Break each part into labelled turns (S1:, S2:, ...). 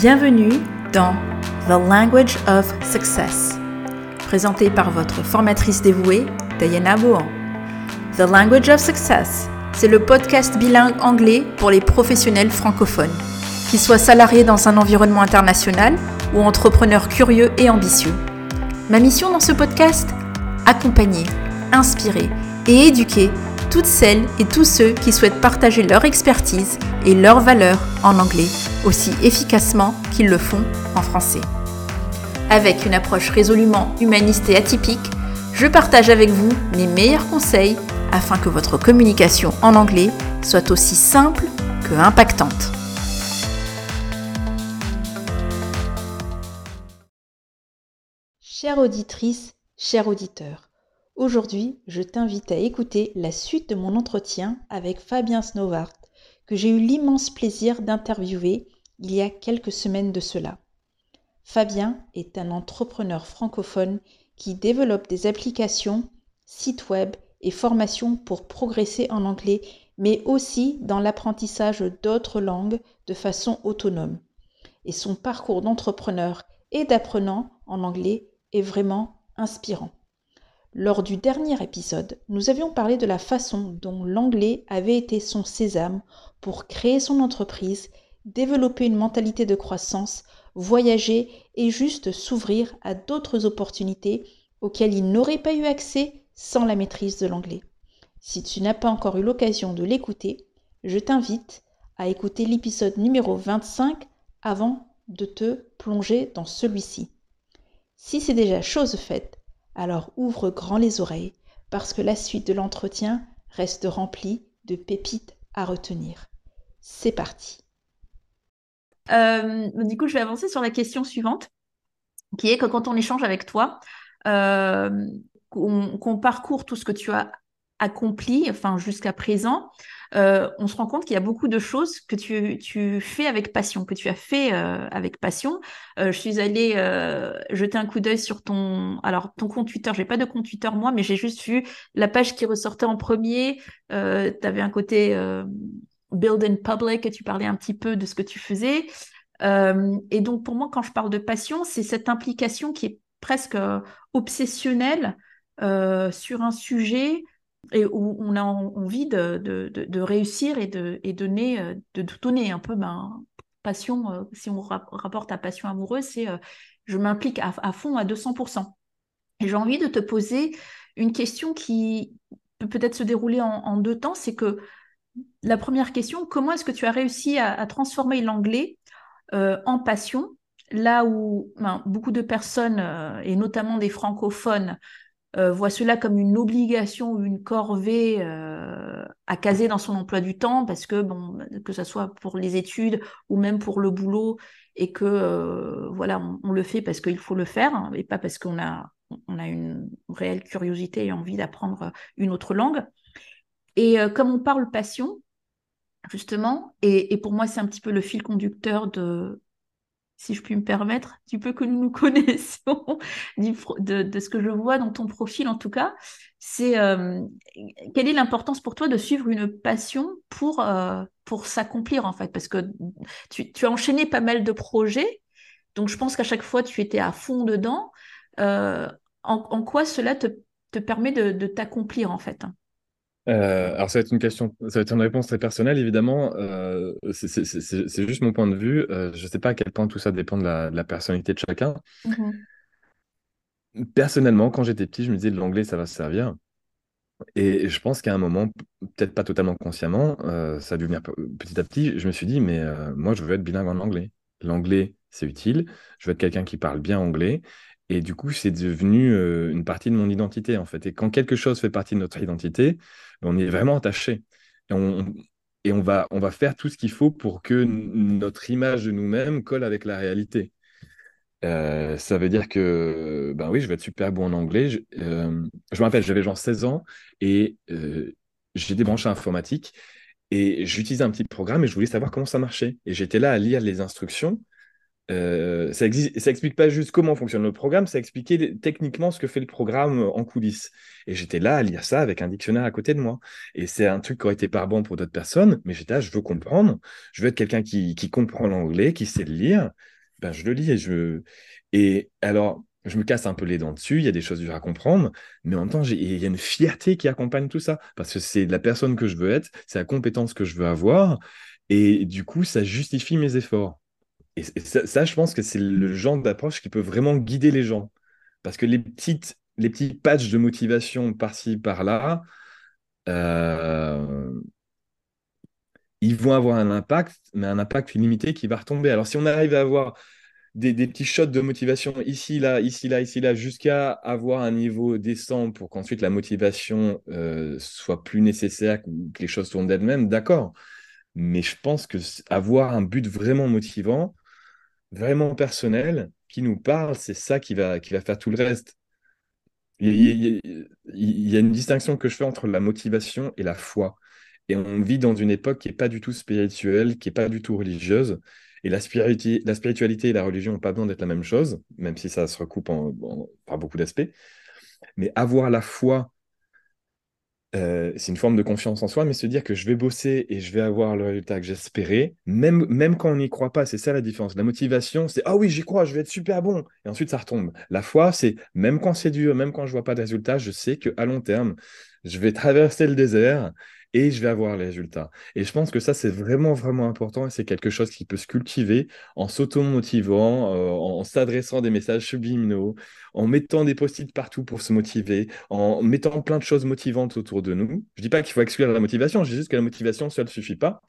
S1: Bienvenue dans The Language of Success, présenté par votre formatrice dévouée, Diana Bohan. The Language of Success, c'est le podcast bilingue anglais pour les professionnels francophones, qu'ils soient salariés dans un environnement international ou entrepreneurs curieux et ambitieux. Ma mission dans ce podcast Accompagner, inspirer et éduquer toutes celles et tous ceux qui souhaitent partager leur expertise et leurs valeurs en anglais aussi efficacement qu'ils le font en français. Avec une approche résolument humaniste et atypique, je partage avec vous mes meilleurs conseils afin que votre communication en anglais soit aussi simple que impactante. Chère auditrice, cher auditeur, Aujourd'hui, je t'invite à écouter la suite de mon entretien avec Fabien Snovart, que j'ai eu l'immense plaisir d'interviewer il y a quelques semaines de cela. Fabien est un entrepreneur francophone qui développe des applications, sites web et formations pour progresser en anglais, mais aussi dans l'apprentissage d'autres langues de façon autonome. Et son parcours d'entrepreneur et d'apprenant en anglais est vraiment inspirant. Lors du dernier épisode, nous avions parlé de la façon dont l'anglais avait été son sésame pour créer son entreprise, développer une mentalité de croissance, voyager et juste s'ouvrir à d'autres opportunités auxquelles il n'aurait pas eu accès sans la maîtrise de l'anglais. Si tu n'as pas encore eu l'occasion de l'écouter, je t'invite à écouter l'épisode numéro 25 avant de te plonger dans celui-ci. Si c'est déjà chose faite, alors ouvre grand les oreilles, parce que la suite de l'entretien reste remplie de pépites à retenir. C'est parti. Euh, du coup, je vais avancer sur la question suivante, qui est que quand on échange avec toi, euh, qu'on parcourt tout ce que tu as accompli, enfin jusqu'à présent, euh, on se rend compte qu'il y a beaucoup de choses que tu, fais avec passion, que tu as fait euh, avec passion. Euh, je suis allée jeter un coup d'œil sur ton, alors ton compte Twitter. J'ai pas de compte Twitter moi, mais j'ai juste vu la page qui ressortait en premier. tu avais un côté build in public et tu parlais un petit peu de ce que tu faisais. et donc pour moi, quand je parle de passion, c'est cette implication qui est presque obsessionnelle sur un sujet et où on a envie de, de, de, réussir et de, et donner, euh, de donner un peu. Ben, passion, euh, si on rapporte à passion amoureuse, c'est euh, je m'implique à, fond à 200%. Et j'ai envie de te poser une question qui peut peut-être se dérouler en, deux temps. C'est que la première question, comment est-ce que tu as réussi à, transformer l'anglais en passion là où ben, beaucoup de personnes, et notamment des francophones, euh, voit cela comme une obligation ou une corvée euh, à caser dans son emploi du temps parce que bon que ce soit pour les études ou même pour le boulot et que euh, voilà on, le fait parce qu'il faut le faire et pas parce qu'on a on a une réelle curiosité et envie d'apprendre une autre langue. Et comme on parle passion justement et pour moi c'est un petit peu le fil conducteur de si je puis me permettre, du peu que nous nous connaissions, de, ce que je vois dans ton profil en tout cas, c'est euh, quelle est l'importance pour toi de suivre une passion pour, euh, s'accomplir en fait? Parce que tu, as enchaîné pas mal de projets, donc je pense qu'à chaque fois tu étais à fond dedans. Euh, en, quoi cela te, permet de t'accomplir en fait?
S2: Euh, alors, ça va être une question, ça va être une réponse très personnelle, évidemment. Euh, c'est juste mon point de vue. Euh, je ne sais pas à quel point tout ça dépend de la, personnalité de chacun. Mm-hmm. Personnellement, quand j'étais petit, je me disais l'anglais, ça va se servir. Et je pense qu'à un moment, peut-être pas totalement consciemment, ça a dû venir petit à petit, je me suis dit, mais moi, je veux être bilingue en anglais. L'anglais, c'est utile. Je veux être quelqu'un qui parle bien anglais. Et du coup, c'est devenu une partie de mon identité, en fait. Et quand quelque chose fait partie de notre identité, on est vraiment attaché. Et on, va, faire tout ce qu'il faut pour que notre image de nous-mêmes colle avec la réalité. Euh, ça veut dire que, ben oui, je vais être super bon en anglais. Je, euh, me rappelle, j'avais genre 16 ans et euh, j'ai débranché informatique et j'utilisais un petit programme et je voulais savoir comment ça marchait. Et j'étais là à lire les instructions euh, ça, explique pas juste comment fonctionne le programme, ça expliquait techniquement ce que fait le programme en coulisses. Et j'étais là à lire ça avec un dictionnaire à côté de moi. Et c'est un truc qui aurait été pas bon pour d'autres personnes, mais j'étais là, je veux comprendre. Je veux être quelqu'un qui, qui comprend l'anglais, qui sait le lire. Ben, je le lis et je. Et alors, je me casse un peu les dents dessus, il y a des choses dures à comprendre, mais en même temps, il y a une fierté qui accompagne tout ça, parce que c'est la personne que je veux être, c'est la compétence que je veux avoir, et du coup, ça justifie mes efforts. Et, ça, je pense que c'est le genre d'approche qui peut vraiment guider les gens. Parce que les, petites, les petits patchs de motivation par-ci, par-là, euh, ils vont avoir un impact, mais un impact limité qui va retomber. Alors, si on arrive à avoir des, petits shots de motivation ici, là, ici, là, ici, là, jusqu'à avoir un niveau décent pour qu'ensuite la motivation euh, soit plus nécessaire, que les choses tournent d'elles-mêmes, d'accord. Mais je pense que avoir un but vraiment motivant, vraiment personnel, qui nous parle, c'est ça qui va, qui va faire tout le reste. Il y, a, une distinction que je fais entre la motivation et la foi. Et on vit dans une époque qui n'est pas du tout spirituelle, qui n'est pas du tout religieuse. Et la, spiritualité, la spiritualité et la religion n'ont pas besoin d'être la même chose, même si ça se recoupe en, par beaucoup d'aspects. Mais avoir la foi euh, c'est une forme de confiance en soi, mais se dire que je vais bosser et je vais avoir le résultat que j'espérais, même, même quand on n'y croit pas, c'est ça la différence. La motivation, c'est ah oui, j'y crois, je vais être super bon, et ensuite ça retombe. La foi, c'est même quand c'est dur, même quand je vois pas de résultat, je sais qu'à long terme, je vais traverser le désert et je vais avoir les résultats. Et je pense que ça, c'est vraiment, vraiment important et c'est quelque chose qui peut se cultiver en s'auto-motivant, euh, en s'adressant des messages subliminaux, en mettant des post-it partout pour se motiver, en mettant plein de choses motivantes autour de nous. Je dis pas qu'il faut exclure la motivation, je dis juste que la motivation seule ne suffit pas.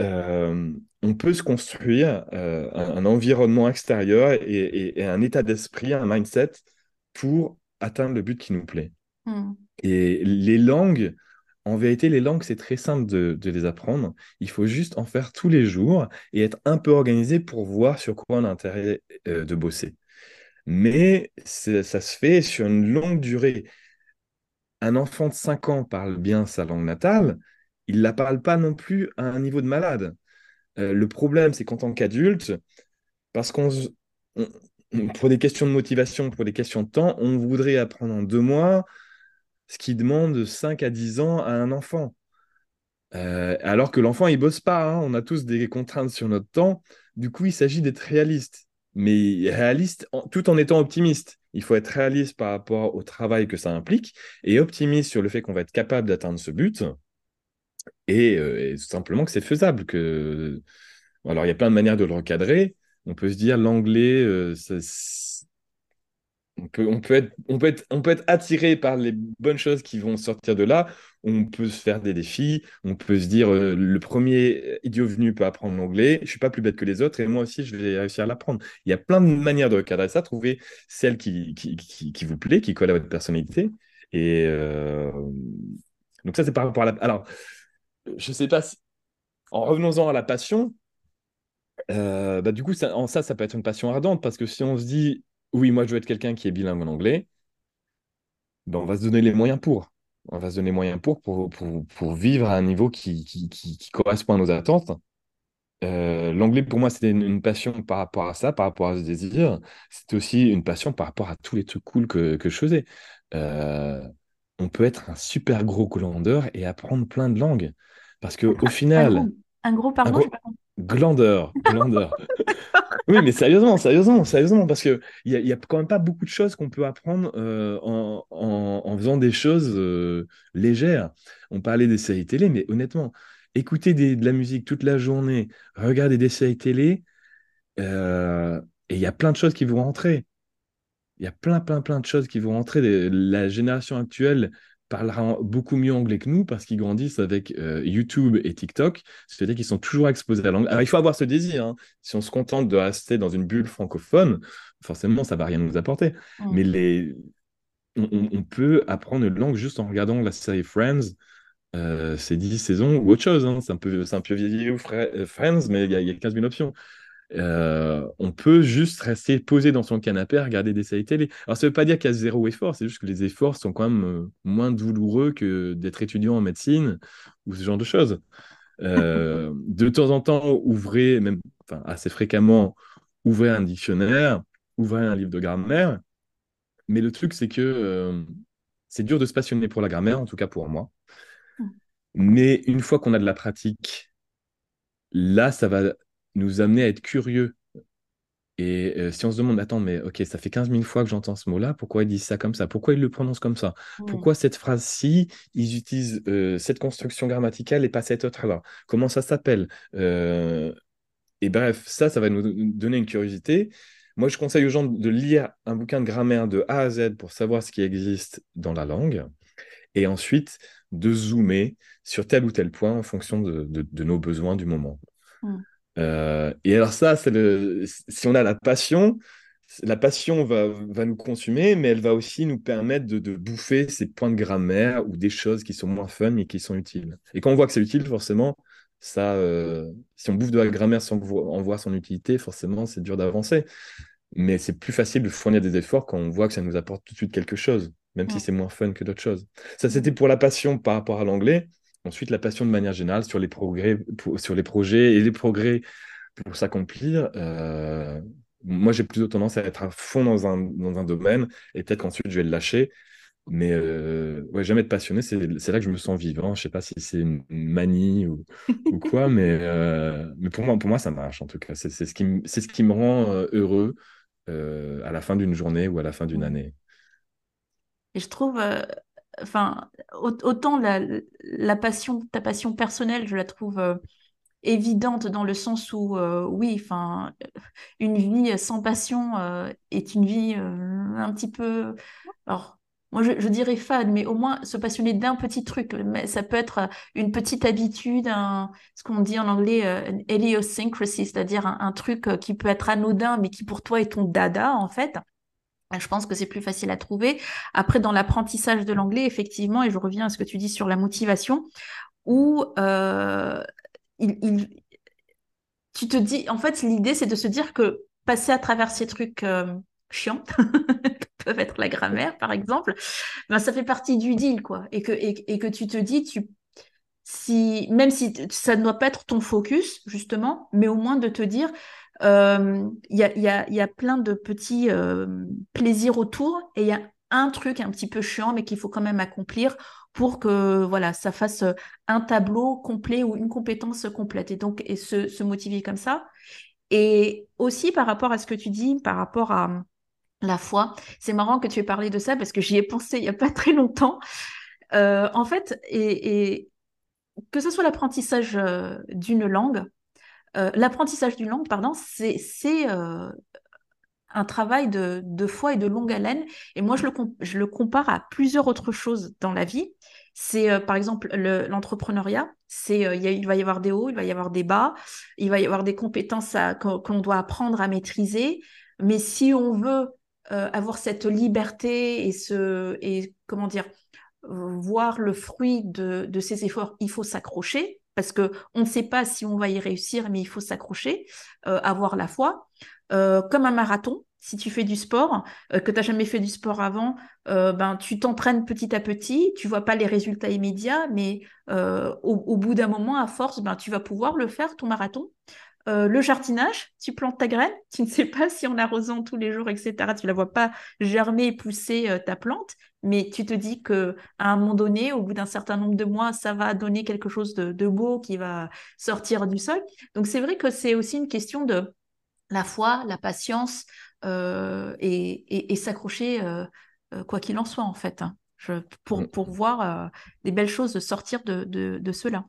S2: Euh, on peut se construire euh, un, environnement extérieur et, un état d'esprit, un mindset pour atteindre le but qui nous plaît. Hmm. Et les langues, en vérité, les langues, c'est très simple de, les apprendre. Il faut juste en faire tous les jours et être un peu organisé pour voir sur quoi on a intérêt euh, de bosser. Mais ça se fait sur une longue durée. Un enfant de 5 ans parle bien sa langue natale, il ne la parle pas non plus à un niveau de malade. Euh, le problème, c'est qu'en tant qu'adulte, parce qu'on pour des questions de motivation, pour des questions de temps, on voudrait apprendre en deux mois ce qui demande 5 à 10 ans à un enfant. Euh, alors que l'enfant, il bosse pas. Hein. On a tous des contraintes sur notre temps. Du coup, il s'agit d'être réaliste. Mais réaliste tout en étant optimiste. Il faut être réaliste par rapport au travail que ça implique et optimiste sur le fait qu'on va être capable d'atteindre ce but. Et, euh, tout simplement que c'est faisable. Que... Alors, il y a plein de manières de le recadrer. On peut se dire l'anglais, euh, on peut, être, on, peut être, on peut être attiré par les bonnes choses qui vont sortir de là. On peut se faire des défis. On peut se dire euh, le premier idiot venu peut apprendre l'anglais. Je suis pas plus bête que les autres et moi aussi je vais réussir à l'apprendre. Il y a plein de manières de recadrer ça. Trouver celle qui, qui, qui, vous plaît, qui colle à votre personnalité. Et euh, donc ça c'est par rapport à la. Alors je sais pas. Si... En revenons-en à la passion. Euh, bah, du coup, ça, en ça, ça peut être une passion ardente parce que si on se dit oui, moi je veux être quelqu'un qui est bilingue en anglais, ben, on va se donner les moyens pour. On va se donner les moyens pour, pour, pour, vivre à un niveau qui, qui, qui, correspond à nos attentes. Euh, l'anglais, pour moi, c'était une, passion par rapport à ça, par rapport à ce désir. C'était aussi une passion par rapport à tous les trucs cool que, que je faisais. Euh, on peut être un super gros glandeur et apprendre plein de langues. Parce qu'au final.
S1: Un gros, pardon,
S2: Glandeur, glandeur. oui, mais sérieusement, sérieusement, sérieusement, parce qu'il n'y a, a quand même pas beaucoup de choses qu'on peut apprendre euh, en, en, faisant des choses euh, légères. On parlait des séries télé, mais honnêtement, écouter de la musique toute la journée, regarder des séries télé, euh, et il y a plein de choses qui vont rentrer. Il y a plein, plein, plein de choses qui vont rentrer. La génération actuelle parlera beaucoup mieux anglais que nous parce qu'ils grandissent avec euh, YouTube et TikTok, c'est-à-dire qu'ils sont toujours exposés à l'anglais. Alors il faut avoir ce désir. Hein. Si on se contente de rester dans une bulle francophone, forcément ça va rien nous apporter. Mm. Mais les... On, peut apprendre une langue juste en regardant la série Friends. Euh, c'est 10 saisons ou autre chose. Hein. C'est un peu, un peu vieillot euh, Friends, mais il y, y, a 15 000 options. Euh, on peut juste rester posé dans son canapé à regarder des séries télé. Alors, ça ne veut pas dire qu'il y a zéro effort, c'est juste que les efforts sont quand même euh, moins douloureux que d'être étudiant en médecine ou ce genre de choses. Euh, de temps en temps, ouvrez, même assez fréquemment, ouvrez un dictionnaire, ouvrez un livre de grammaire. Mais le truc, c'est que euh, c'est dur de se passionner pour la grammaire, en tout cas pour moi.
S1: Mm.
S2: Mais une fois qu'on a de la pratique, là, ça va nous amener à être curieux. Et euh, si on se demande, attends, mais ok, ça fait 15 000 fois que j'entends ce mot-là, pourquoi ils disent ça comme ça? Pourquoi ils le prononcent comme ça?
S1: Mm.
S2: Pourquoi cette phrase-ci, ils utilisent euh, cette construction grammaticale et pas cette autre-là Comment ça s'appelle? Euh, Et bref, ça, ça va nous donner une curiosité. Moi, je conseille aux gens de lire un bouquin de grammaire de A à Z pour savoir ce qui existe dans la langue et ensuite de zoomer sur tel ou tel point en fonction de, de- de nos besoins du moment.
S1: Mm.
S2: Euh, et alors ça, c'est le, si on a la passion, la passion va, va nous consumer, mais elle va aussi nous permettre de, de bouffer ces points de grammaire ou des choses qui sont moins fun mais qui sont utiles. Et quand on voit que c'est utile, forcément, ça, euh, si on bouffe de la grammaire sans en voir son utilité, forcément, c'est dur d'avancer. Mais c'est plus facile de fournir des efforts quand on voit que ça nous apporte tout de suite quelque chose, même si c'est moins fun que d'autres choses. Ça, c'était pour la passion par rapport à l'anglais. Ensuite, la passion de manière générale sur les progrès, pour- sur les projets et les progrès pour s'accomplir. euh, moi, j'ai plutôt tendance à être à fond dans un, dans un domaine et peut-être qu'ensuite je vais le lâcher. Mais euh, ouais, jamais être passionné, c'est là que je me sens vivant. Je sais pas si c'est une manie ou, ou quoi, mais, euh, mais pour moi, pour moi, ça marche en tout cas. C'est ce qui, me- ce qui me rend heureux à la fin d'une journée ou à la fin d'une année.
S1: Et je trouve, enfin, au- autant la, passion, ta passion personnelle, je la trouve euh, évidente dans le sens où, euh, oui, enfin, une vie sans passion euh, est une vie un petit peu, alors, moi je, dirais fade, mais au moins se passionner d'un petit truc. Mais ça peut être une petite habitude, ce qu'on dit en anglais, euh, un idiosyncrasy, c'est-à-dire un, truc qui peut être anodin, mais qui pour toi est ton dada, en fait. Ben, Je pense que c'est plus facile à trouver. Après, dans l'apprentissage de l'anglais, effectivement, et je reviens à ce que tu dis sur la motivation, où euh, tu te dis, en fait, l'idée, c'est de se dire que passer à travers ces trucs euh, chiants, peuvent être la grammaire, par exemple, ben, ça fait partie du deal, quoi. Et que, tu te dis, si, même si ça ne doit pas être ton focus, justement, mais au moins de te dire, euh, il y a, y a, y a plein de petits euh, plaisirs autour et il y a un truc un petit peu chiant, mais qu'il faut quand même accomplir pour que voilà, ça fasse un tableau complet ou une compétence complète. Et donc, et se, motiver comme ça. Et aussi par rapport à ce que tu dis, par rapport à la foi, c'est marrant que tu aies parlé de ça parce que j'y ai pensé il n'y a pas très longtemps. Euh, en fait, et, que ce soit l'apprentissage euh, d'une langue, euh, l'apprentissage d'une langue, pardon, c'est euh, un travail de, foi et de longue haleine. Et moi, je le, compare à plusieurs autres choses dans la vie. C'est euh, par exemple le- l'entrepreneuriat. C'est il va y avoir des hauts, il va y avoir des bas, il va y avoir des compétences qu'on doit apprendre à maîtriser. Mais si on veut avoir cette liberté et et comment dire voir le fruit de, de ces efforts, il faut s'accrocher parce que on ne sait pas si on va y réussir, mais il faut s'accrocher, euh, avoir la foi. Euh, comme un marathon, si tu fais du sport, euh, que tu n'as jamais fait du sport avant, euh, ben, tu t'entraînes petit à petit, tu vois pas les résultats immédiats, mais euh, au, au bout d'un moment, à force, ben, tu vas pouvoir le faire, ton marathon. Euh, le jardinage, tu plantes ta graine, tu ne sais pas si en arrosant tous les jours, etc., tu la vois pas germer et pousser euh, ta plante, mais tu te dis que à un moment donné, au bout d'un certain nombre de mois, ça va donner quelque chose de, de beau qui va sortir du sol. Donc c'est vrai que c'est aussi une question de la foi, la patience euh, et, et- et s'accrocher quoi qu'il en soit en fait, hein. Je- pour,
S2: Mm.
S1: pour voir des belles choses sortir de, de, de cela.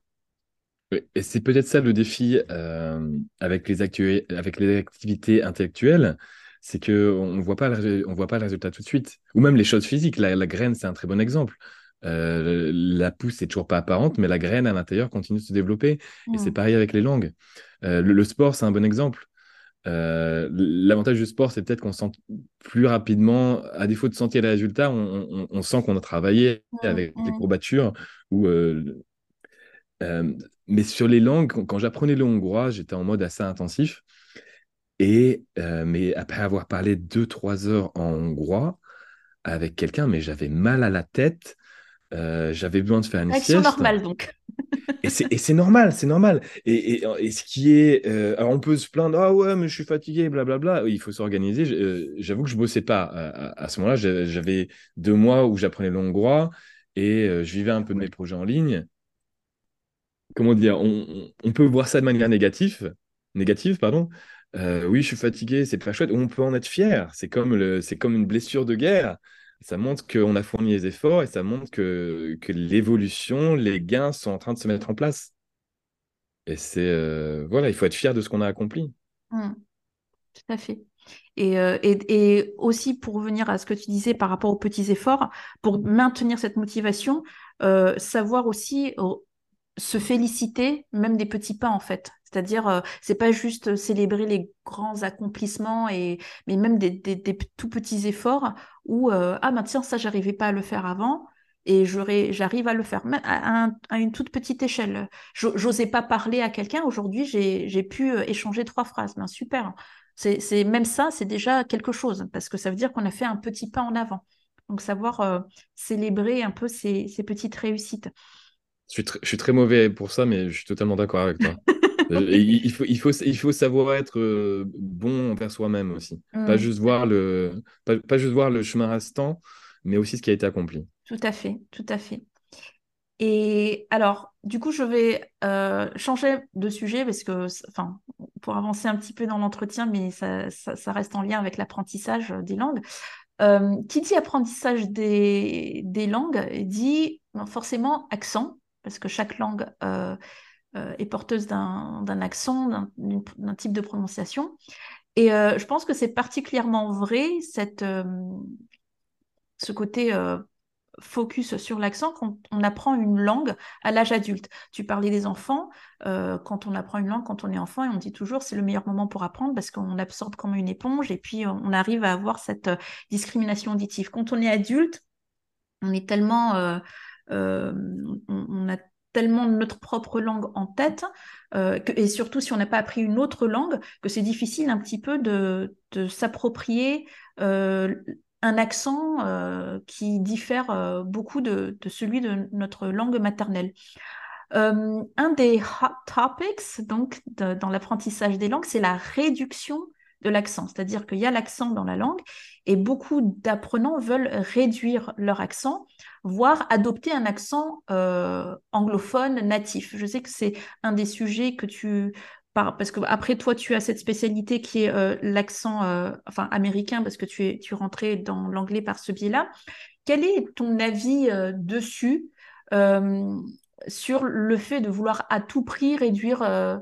S2: Et c'est peut-être ça le défi euh, avec les actu- avec les activités intellectuelles, c'est que on voit pas le, on voit pas le résultat tout de suite. Ou même les choses physiques. La, la graine, c'est un très bon exemple. Euh, la pousse n'est toujours pas apparente, mais la graine à l'intérieur continue de se développer. Et c'est
S1: Mm.
S2: pareil avec les langues. Euh, le, le sport, c'est un bon exemple. Euh, l'avantage du sport, c'est peut-être qu'on sent plus rapidement, à défaut de sentir les résultats, on, on- on sent qu'on a travaillé
S1: Mm,
S2: avec les
S1: mm.
S2: courbatures ou mais sur les langues, quand, quand j'apprenais le hongrois, j'étais en mode assez intensif. Et euh, mais après avoir parlé deux, trois heures en hongrois avec quelqu'un, mais j'avais mal à la tête. euh, j'avais besoin de faire une
S1: Action
S2: sieste.
S1: normale donc.
S2: et c'est normal, c'est normal. Et, et, ce qui est. Euh, alors, on peut se plaindre, ah ouais, mais je suis fatigué, blablabla. Il faut s'organiser. J'avoue que je bossais pas. À, ce moment-là, j'avais deux mois où j'apprenais l'hongrois et je vivais un peu de mes projets en ligne. Comment dire on, peut voir ça de manière négative, négative pardon. oui, je suis fatigué, c'est pas chouette. On peut en être fier. C'est comme, le, comme une blessure de guerre ça montre qu'on a fourni les efforts et ça montre que, que l'évolution, les gains sont en train de se mettre en place. Et c'est euh, voilà, il faut être fier de ce qu'on a accompli.
S1: Mmh. Tout à fait. Et, euh, et, et, aussi pour revenir à ce que tu disais par rapport aux petits efforts, pour maintenir cette motivation, euh, savoir aussi se féliciter même des petits pas en fait. C'est-à-dire, euh, c'est pas juste célébrer les grands accomplissements, et, mais même des, tout petits efforts où, euh, ah ben tiens, ça, j'arrivais pas à le faire avant, et j'arrive à le faire à, à, une toute petite échelle. J'osais pas parler à quelqu'un, aujourd'hui, j'ai pu euh, échanger trois phrases. Ben, super. C'est Même ça, c'est déjà quelque chose, parce que ça veut dire qu'on a fait un petit pas en avant. Donc, savoir célébrer un peu ces, ces petites réussites.
S2: Je suis, je suis, très mauvais pour ça, mais je suis totalement d'accord avec toi. Euh, il, faut, il, faut, il faut savoir être euh, bon envers soi-même aussi. Pas, juste voir le, pas, juste voir le chemin restant, mais aussi ce qui a été accompli.
S1: Tout à fait, tout à fait. Et alors, du coup, je vais euh, changer de sujet parce que, enfin, pour avancer un petit peu dans l'entretien, mais ça, ça, reste en lien avec l'apprentissage des langues. qui dit apprentissage des, des langues dit forcément accent, parce que chaque langue euh, est porteuse d'un accent, d'un type de prononciation. Et euh, je pense que c'est particulièrement vrai, cette, euh, ce côté focus sur l'accent quand on apprend une langue à l'âge adulte. Tu parlais des enfants, quand on apprend une langue quand on est enfant, et on dit toujours c'est le meilleur moment pour apprendre parce qu'on absorbe comme une éponge et puis on arrive à avoir cette discrimination auditive. Quand on est adulte, on est tellement... on, a tellement notre propre langue en tête, euh, et surtout si on n'a pas appris une autre langue, que c'est difficile un petit peu de, s'approprier euh, un accent euh, qui diffère beaucoup de, celui de notre langue maternelle. un des hot topics donc dans l'apprentissage des langues, c'est la réduction de l'accent, c'est-à-dire qu'il y a l'accent dans la langue et beaucoup d'apprenants veulent réduire leur accent, voire adopter un accent euh, anglophone natif. Je sais que c'est un des sujets que tu parce que après toi tu as cette spécialité qui est euh, l'accent euh, enfin américain parce que tu es tu rentré dans l'anglais par ce biais-là. Quel est ton avis dessus sur le fait de vouloir à tout prix réduire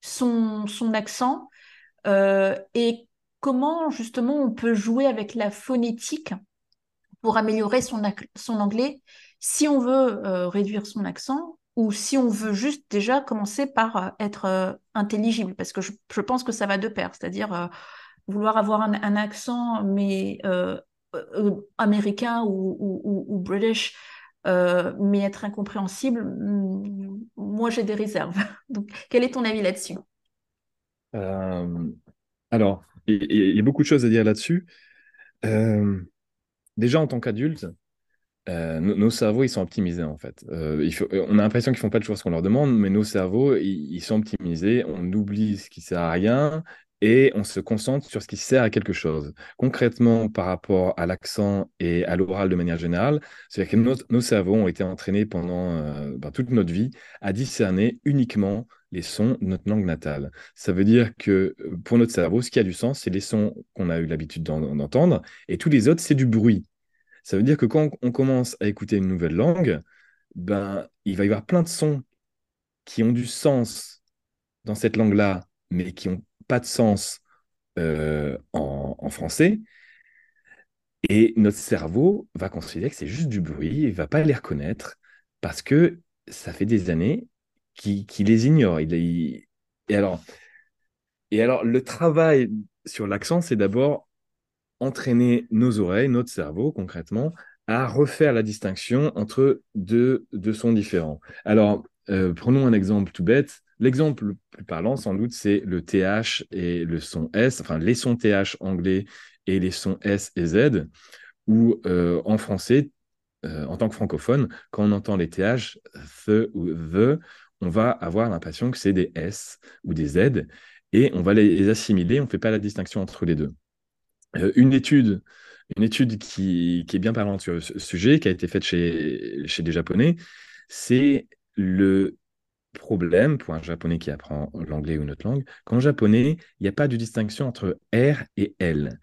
S1: son, son accent et comment justement on peut jouer avec la phonétique pour améliorer son, anglais si on veut euh, réduire son accent ou si on veut juste déjà commencer par euh, être euh, intelligible, parce que je, pense que ça va de pair, c'est-à-dire vouloir avoir un, accent mais américain ou, british, mais être incompréhensible, hmm, moi j'ai des réserves. Donc, quel est ton avis là-dessus?
S2: Alors, il y, a beaucoup de choses à dire là-dessus. Euh, déjà, en tant qu'adulte, euh, nos, cerveaux, ils sont optimisés en fait. Euh, on a l'impression qu'ils font pas toujours ce qu'on leur demande, mais nos cerveaux, ils, sont optimisés. On oublie ce qui sert à rien et on se concentre sur ce qui sert à quelque chose. Concrètement, par rapport à l'accent et à l'oral de manière générale, c'est-à-dire que nos, cerveaux ont été entraînés pendant ben, toute notre vie à discerner uniquement les sons de notre langue natale. Ça veut dire que euh, pour notre cerveau, ce qui a du sens, c'est les sons qu'on a eu l'habitude d'entendre, et tous les autres, c'est du bruit. Ça veut dire que quand on commence à écouter une nouvelle langue, ben, il va y avoir plein de sons qui ont du sens dans cette langue-là, mais qui n'ont pas de sens euh, en, en, français. Et notre cerveau va considérer que c'est juste du bruit, il ne va pas les reconnaître, parce que ça fait des années qui, les ignore. Et, alors, et alors, le travail sur l'accent, c'est d'abord entraîner nos oreilles, notre cerveau concrètement, à refaire la distinction entre deux, sons différents. Alors, euh, prenons un exemple tout bête. L'exemple le plus parlant, sans doute, c'est le TH et le son S, enfin les sons TH anglais et les sons S et Z, où euh, en français, en tant que francophone, quand on entend les TH, the ou the, on va avoir l'impression que c'est des S ou des Z et on va les assimiler, on ne fait pas la distinction entre les deux. une étude une étude qui, est bien parlante sur ce sujet, qui a été faite chez, chez des Japonais, c'est le problème pour un Japonais qui apprend l'anglais ou une autre langue, qu'en japonais, il n'y a pas de distinction entre R et L.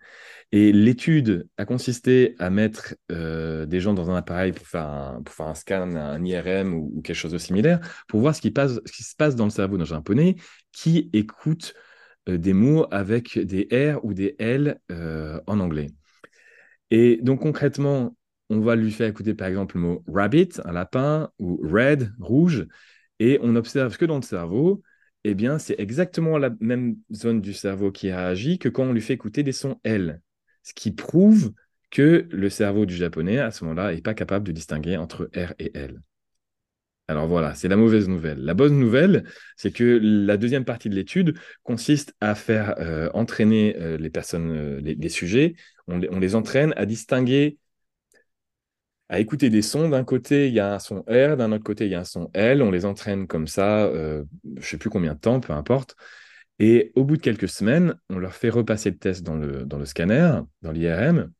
S2: Et l'étude a consisté à mettre euh, des gens dans un appareil pour faire un, scan, un IRM ou, quelque chose de similaire, pour voir ce qui, passe, ce qui se passe dans le cerveau d'un Japonais qui écoute euh, des mots avec des R ou des L euh, en anglais. Et donc concrètement, on va lui faire écouter par exemple le mot rabbit, un lapin, ou red, rouge, et on observe que dans le cerveau, eh c'est exactement la même zone du cerveau qui réagit que quand on lui fait écouter des sons L. Ce qui prouve que le cerveau du japonais, à ce moment-là, n'est pas capable de distinguer entre R et L. Alors voilà, c'est la mauvaise nouvelle. La bonne nouvelle, c'est que la deuxième partie de l'étude consiste à faire euh, entraîner euh, les personnes, euh, les, sujets, on les, entraîne à distinguer, à écouter des sons. D'un côté, il y a un son R, d'un autre côté, il y a un son L. On les entraîne comme ça, je ne sais plus combien de temps, peu importe. Et au bout de quelques semaines, on leur fait repasser le test dans le, dans le scanner, dans l'IRM.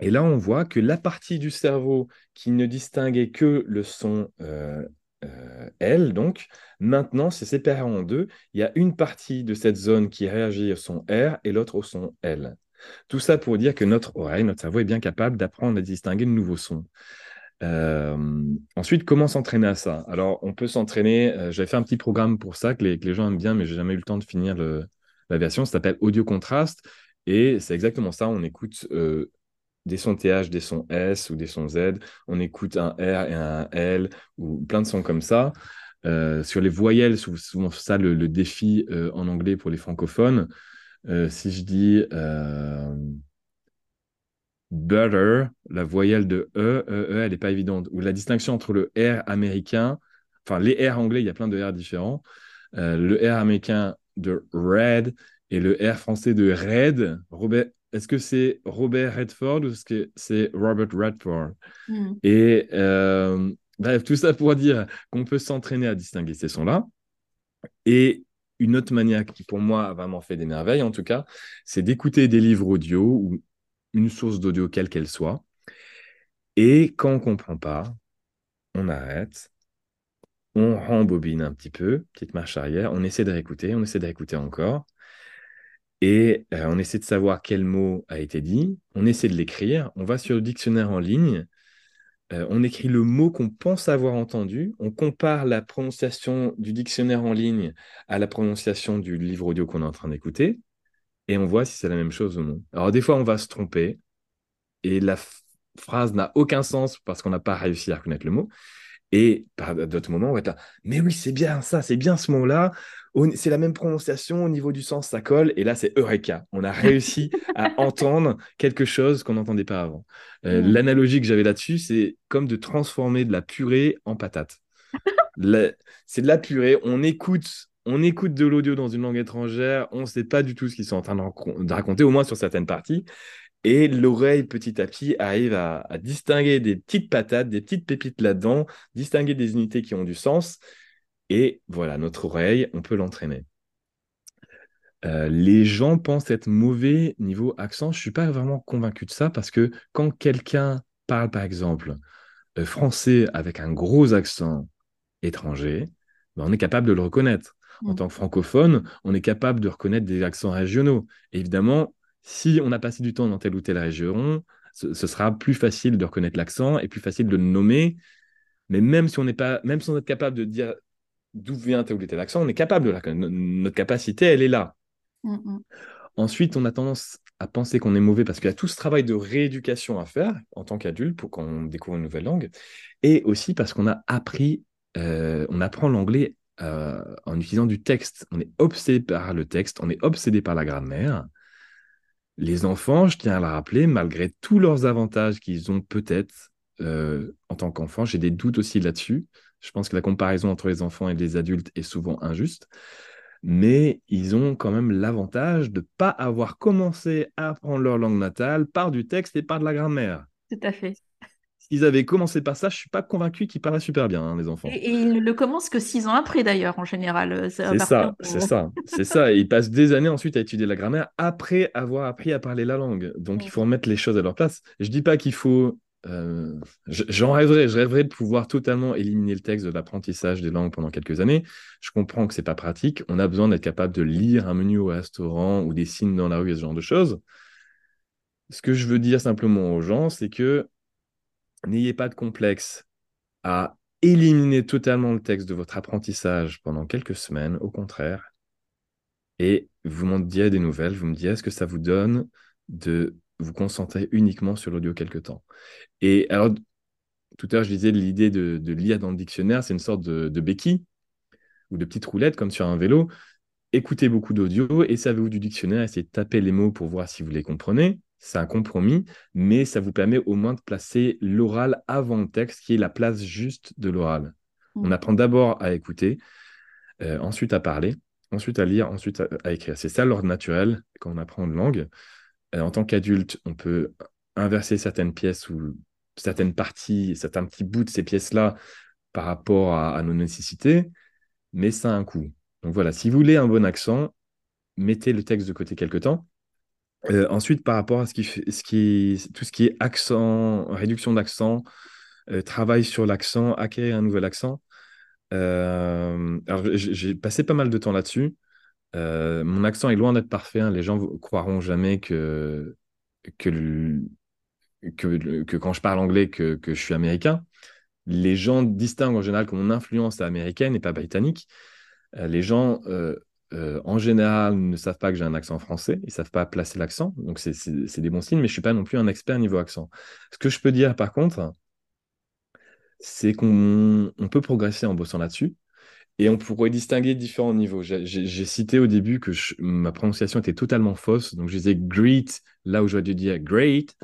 S2: Et là, on voit que la partie du cerveau qui ne distinguait que le son euh, euh, L, donc, maintenant, c'est séparé en deux. Il y a une partie de cette zone qui réagit au son R et l'autre au son L. Tout ça pour dire que notre oreille, notre cerveau est bien capable d'apprendre à distinguer de nouveaux sons. Euh, ensuite, comment s'entraîner à ça? Alors, on peut s'entraîner. J'avais fait un petit programme pour ça que les, gens aiment bien, mais j'ai jamais eu le temps de finir la version. Ça s'appelle Audio Contrast. Et c'est exactement ça. On écoute des sons TH, des sons S ou des sons Z. On écoute un R et un L ou plein de sons comme ça. Euh, sur les voyelles, souvent ça le, défi euh, en anglais pour les francophones. Euh, si je dis butter, la voyelle de E, E, E elle n'est pas évidente. Ou la distinction entre le R américain, enfin les R anglais, il y a plein de R différents. le R américain de red et le R français de red. Robert, est-ce que c'est Robert Redford ou est-ce que c'est Robert Redford? Hmm. Et euh, bref, tout ça pour dire qu'on peut s'entraîner à distinguer ces sons-là. Et une autre manière qui, pour moi, a vraiment fait des merveilles, en tout cas, c'est d'écouter des livres audio ou une source d'audio, quelle qu'elle soit. Et quand on ne comprend pas, on arrête, on rembobine un petit peu, petite marche arrière, on essaie de réécouter, on essaie de réécouter encore. Et euh, on essaie de savoir quel mot a été dit, on essaie de l'écrire, on va sur le dictionnaire en ligne, euh, on écrit le mot qu'on pense avoir entendu, on compare la prononciation du dictionnaire en ligne à la prononciation du livre audio qu'on est en train d'écouter, et on voit si c'est la même chose ou non. Alors des fois, on va se tromper, et la phrase n'a aucun sens parce qu'on n'a pas réussi à reconnaître le mot. Et par d'autres moments, on va être mais oui, c'est bien ça, c'est bien ce mot-là c'est la même prononciation au niveau du sens, ça colle. Et là, c'est Eureka. On a réussi à entendre quelque chose qu'on n'entendait pas avant. Euh. L'analogie que j'avais là-dessus, c'est comme de transformer de la purée en patate. c'est de la purée. On écoute, on écoute de l'audio dans une langue étrangère. On ne sait pas du tout ce qu'ils sont en train de, raconter, au moins sur certaines parties. Et l'oreille, petit à petit, arrive à, à, distinguer des petites patates, des petites pépites là-dedans, distinguer des unités qui ont du sens. Et voilà, notre oreille, on peut l'entraîner. Euh, les gens pensent être mauvais niveau accent. Je ne suis pas vraiment convaincu de ça parce que quand quelqu'un parle, par exemple, euh, français avec un gros accent étranger, ben, on est capable de le reconnaître. En mm. tant que francophone, on est capable de reconnaître des accents régionaux. évidemment, si on a passé du temps dans telle ou telle région, ce, ce sera plus facile de reconnaître l'accent et plus facile de le nommer. Mais même si on n'est pas, même si on est capable de dire d'où vient tel ou tel accent, on est capable de la Notre capacité, elle est là. Mm, mm. Ensuite, on a tendance à penser qu'on est mauvais parce qu'il y a tout ce travail de rééducation à faire en tant qu'adulte pour qu'on découvre une nouvelle langue, et aussi parce qu'on a appris, euh, on apprend l'anglais euh, en utilisant du texte. On est obsédé par le texte, on est obsédé par la grammaire. Les enfants, je tiens à le rappeler, malgré tous leurs avantages qu'ils ont peut-être euh, en tant qu'enfants, j'ai des doutes aussi là-dessus. Je pense que la comparaison entre les enfants et les adultes est souvent injuste, mais ils ont quand même l'avantage de ne pas avoir commencé à apprendre leur langue natale par du texte et par de la grammaire.
S1: Tout à fait.
S2: ils avaient commencé par ça, je suis pas convaincu qu'ils parlaient super bien, hein, les enfants.
S1: Et, ils ne le commencent que six ans après, d'ailleurs, en général.
S2: Euh, c'est ça, c'est ça, c'est ça. Et ils passent des années ensuite à étudier la grammaire après avoir appris à parler la langue. Donc, il faut remettre les choses à leur place. Je dis pas qu'il faut euh, j'en rêverais, je rêverais de pouvoir totalement éliminer le texte de l'apprentissage des langues pendant quelques années. Je comprends que c'est pas pratique. On a besoin d'être capable de lire un menu au restaurant ou des signes dans la rue et ce genre de choses. Ce que je veux dire simplement aux gens, c'est que n'ayez pas de complexe à éliminer totalement le texte de votre apprentissage pendant quelques semaines, au contraire. Et vous m'en direz des nouvelles, vous me direz ce que ça vous donne de vous concentrer uniquement sur l'audio quelque temps. Et alors, tout à l'heure, je disais l'idée de, lire dans le dictionnaire, c'est une sorte de, béquille ou de petite roulette comme sur un vélo. Écoutez beaucoup d'audio et savez-vous du dictionnaire, essayez de taper les mots pour voir si vous les comprenez. C'est un compromis, mais ça vous permet au moins de placer l'oral avant le texte, qui est la place juste de l'oral. On mmh. apprend d'abord à écouter, euh, ensuite à parler, ensuite à lire, ensuite à, à écrire. C'est ça l'ordre naturel quand on apprend une langue. Euh, en tant qu'adulte, on peut inverser certaines pièces ou certaines parties, certains petits bouts de ces pièces-là par rapport à, nos nécessités, mais ça a un coût. Donc voilà, si vous voulez un bon accent, mettez le texte de côté quelque temps. Euh, ensuite, par rapport à ce qui, tout ce qui est accent, réduction d'accent, euh, travail sur l'accent, acquérir un nouvel accent. j'ai passé pas mal de temps là-dessus. Euh, mon accent est loin d'être parfait. Hein. Les gens croiront jamais que, que, que, quand je parle anglais, que, je suis américain. Les gens distinguent en général que mon influence est américaine et pas britannique. Euh, les gens, euh, en général, ne savent pas que j'ai un accent français. Ils ne savent pas placer l'accent. Donc, c'est des bons signes, mais je ne suis pas non plus un expert niveau accent. Ce que je peux dire, par contre, c'est qu'on peut progresser en bossant là-dessus. Et on pourrait distinguer différents niveaux. J'ai cité au début que ma prononciation était totalement fausse. Donc, je disais great là où j'aurais dû dire great.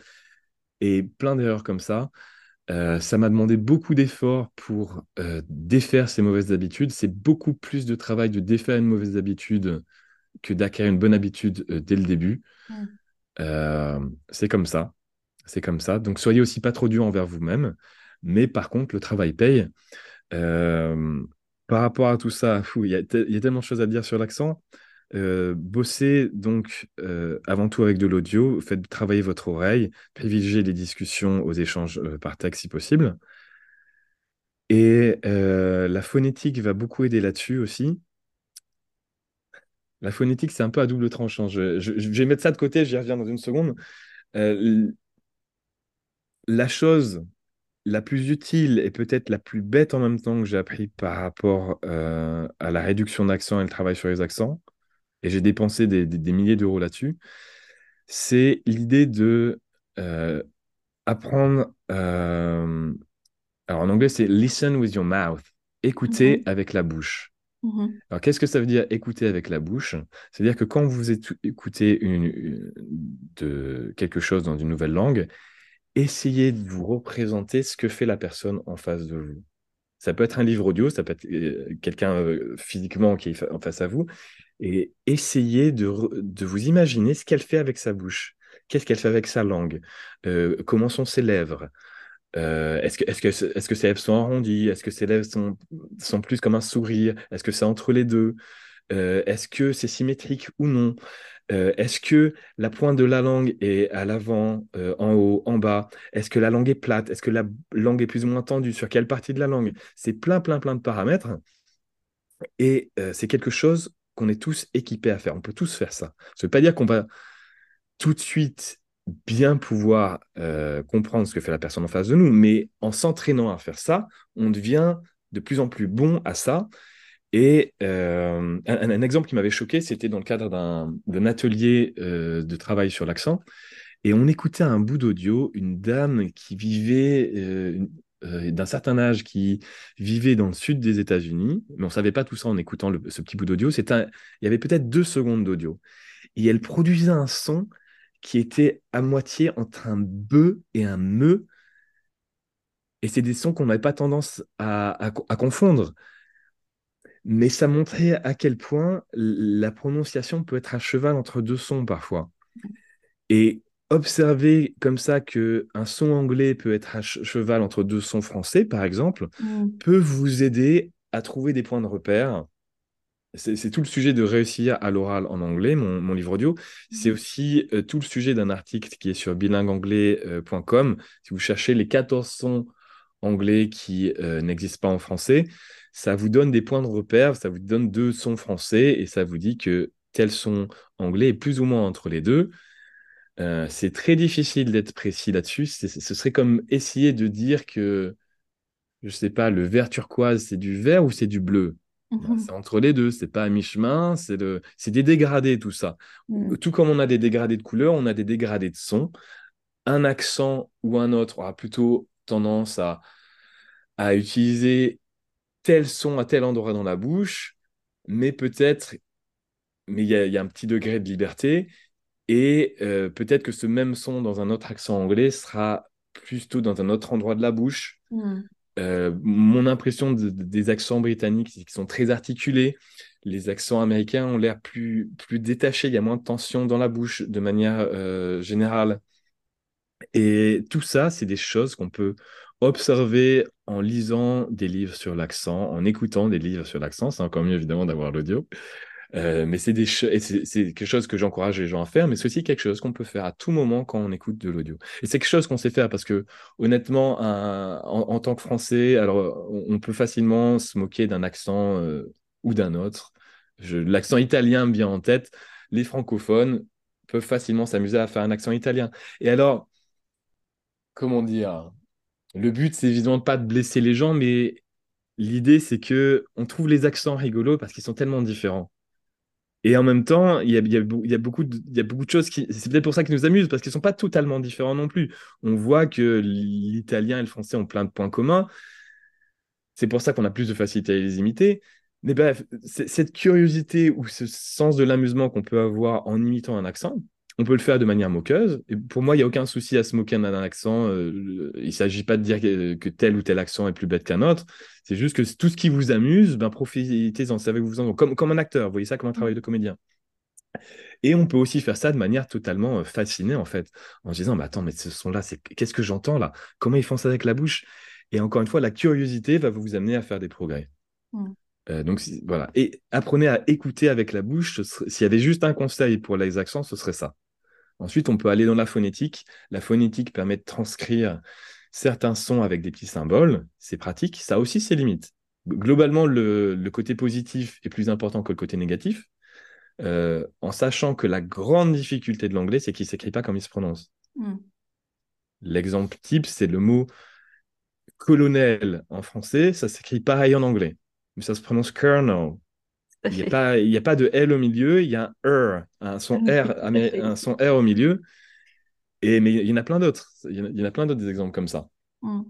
S2: Et plein d'erreurs comme ça. Euh, ça m'a demandé beaucoup d'efforts pour euh, défaire ces mauvaises habitudes. C'est beaucoup plus de travail de défaire une mauvaise habitude que d'acquérir une bonne habitude euh, dès le début. Mm. c'est comme ça. C'est comme ça. Donc, soyez aussi pas trop dur envers vous-même. Mais par contre, le travail paye par rapport à tout ça, il y, a tellement de choses à dire sur l'accent. Euh, bossez donc euh, avant tout avec de l'audio, faites travailler votre oreille, privilégiez les discussions aux échanges euh, par texte si possible. Et la phonétique va beaucoup aider là-dessus aussi. La phonétique, c'est un peu à double tranchant. Je, je, vais mettre ça de côté, j'y reviens dans une seconde. la chose la plus utile et peut-être la plus bête en même temps que j'ai appris par rapport euh, à la réduction d'accent et le travail sur les accents, et j'ai dépensé des, milliers d'euros là-dessus, c'est l'idée de euh, apprendre. Euh, alors en anglais, c'est listen with your mouth, écouter mhm. avec la bouche. Mhm. Alors qu'est-ce que ça veut dire écouter avec la bouche? C'est-à-dire que quand vous écoutez une, de quelque chose dans une nouvelle langue, essayez de vous représenter ce que fait la personne en face de vous. Ça peut être un livre audio, ça peut être euh, quelqu'un euh, physiquement qui est en face à vous, et essayez de, vous imaginer ce qu'elle fait avec sa bouche. Qu'est-ce qu'elle fait avec sa langue? Euh, Comment sont ses lèvres? Est-ce que, est que, est que ses lèvres sont arrondies? Est-ce que ses lèvres sont, sont plus comme un sourire? Est-ce que c'est entre les deux? Est-ce que c'est symétrique ou non? Euh, est-ce que la pointe de la langue est à l'avant, euh, en haut, en bas? Est-ce que la langue est plate? Est-ce que la langue est plus ou moins tendue? Sur quelle partie de la langue? C'est plein, plein, plein de paramètres. Et euh, c'est quelque chose qu'on est tous équipés à faire. On peut tous faire ça. Ça ne veut pas dire qu'on va tout de suite bien pouvoir comprendre ce que fait la personne en face de nous, mais en s'entraînant à faire ça, on devient de plus en plus bon à ça. Et euh, un, exemple qui m'avait choqué, c'était dans le cadre d'un atelier euh, de travail sur l'accent. Et on écoutait un bout d'audio, une dame qui vivait euh, d'un certain âge, qui vivait dans le sud des États-Unis, mais on ne savait pas tout ça en écoutant ce petit bout d'audio. Il y avait peut-être deux secondes d'audio. Et elle produisait un son qui était à moitié entre un bœuf et un me. Et c'est des sons qu'on n'avait pas tendance à confondre mais ça montrait à quel point la prononciation peut être à cheval entre deux sons parfois. Et observer comme ça que un son anglais peut être à cheval entre deux sons français, par exemple,
S1: Mm.
S2: peut vous aider à trouver des points de repère. C'est tout le sujet de réussir à l'oral en anglais, mon, mon livre audio. C'est aussi euh, tout le sujet d'un article qui est sur bilingueanglais.com. Si vous cherchez les 14 sons anglais qui euh, n'existent pas en français, ça vous donne des points de repère, ça vous donne deux sons français et ça vous dit que tel son anglais est plus ou moins entre les deux. Euh, c'est très difficile d'être précis là-dessus. Ce serait comme essayer de dire que, je sais pas, le vert turquoise, c'est du vert ou c'est du bleu? Bah,
S1: Mhm.
S2: c'est entre les deux, c'est pas à mi-chemin, c'est le... des dégradés tout ça.
S1: Mm.
S2: Tout comme on a des dégradés de couleurs, on a des dégradés de son. Un accent ou un autre aura plutôt tendance à, à utiliser tel son à tel endroit dans la bouche, mais peut-être, mais il y a, il y a un petit degré de liberté, et euh, peut-être que ce même son dans un autre accent anglais sera plutôt dans un autre endroit de la bouche.
S1: Mm.
S2: Euh, mon impression de- de- des accents britanniques, c'est qu'ils sont très articulés. Les accents américains ont l'air plus, plus détachés, il y a moins de tension dans la bouche de manière euh, générale. Et tout ça, c'est des choses qu'on peut observer en lisant des livres sur l'accent, en écoutant des livres sur l'accent. C'est encore mieux évidemment d'avoir l'audio. Euh, mais c'est quelque chose que j'encourage les gens à faire, mais c'est aussi quelque chose qu'on peut faire à tout moment quand on écoute de l'audio. Et c'est quelque chose qu'on sait faire parce que honnêtement, en, tant que Français, alors on, peut facilement se moquer d'un accent euh, ou d'un autre. L'accent italien me vient en tête. Les francophones peuvent facilement s'amuser à faire un accent italien. Et alors, comment dire? Le but, c'est évidemment pas de blesser les gens, mais l'idée, c'est que on trouve les accents rigolos parce qu'ils sont tellement différents. Et en même temps, il y a, beaucoup de, il y a beaucoup de choses qui. C'est peut-être pour ça qu'ils nous amusent, parce qu'ils ne sont pas totalement différents non plus. On voit que l'italien et le français ont plein de points communs. C'est pour ça qu'on a plus de facilité à les imiter. Mais bref, cette curiosité ou ce sens de l'amusement qu'on peut avoir en imitant un accent, on peut le faire de manière moqueuse. Et pour moi, il n'y a aucun souci à se moquer d'un accent. Euh, il ne s'agit pas de dire que, que tel ou tel accent est plus bête qu'un autre. C'est juste que tout ce qui vous amuse, ben, profitez-en, savez-vous en comme, comme un acteur. Vous voyez ça comme un travail de comédien. Et on peut aussi faire ça de manière totalement euh, fascinée, en fait, en se disant, mais attends, mais ce son-là, c'est qu'est-ce que j'entends là? Comment ils font ça avec la bouche? Et encore une fois, la curiosité va vous amener à faire des progrès.
S1: Mm.
S2: Euh, donc voilà. Et apprenez à écouter avec la bouche. S'il y avait juste un conseil pour les accents, ce serait ça. Ensuite, on peut aller dans la phonétique. La phonétique permet de transcrire certains sons avec des petits symboles. C'est pratique. Ça a aussi ses limites. Globalement, le, le côté positif est plus important que le côté négatif. euh, en sachant que la grande difficulté de l'anglais, c'est qu'il ne s'écrit pas comme il se prononce.
S1: Mm.
S2: L'exemple type, c'est le mot colonel en français, ça s'écrit pareil en anglais, mais ça se prononce colonel. Il n'y a,
S1: fait.
S2: pas- il y a pas de L au milieu, il y a un R, un son R, un son R au milieu. Et, mais il y en a plein d'autres. Il y en a, plein d'autres exemples comme ça.
S1: Mm.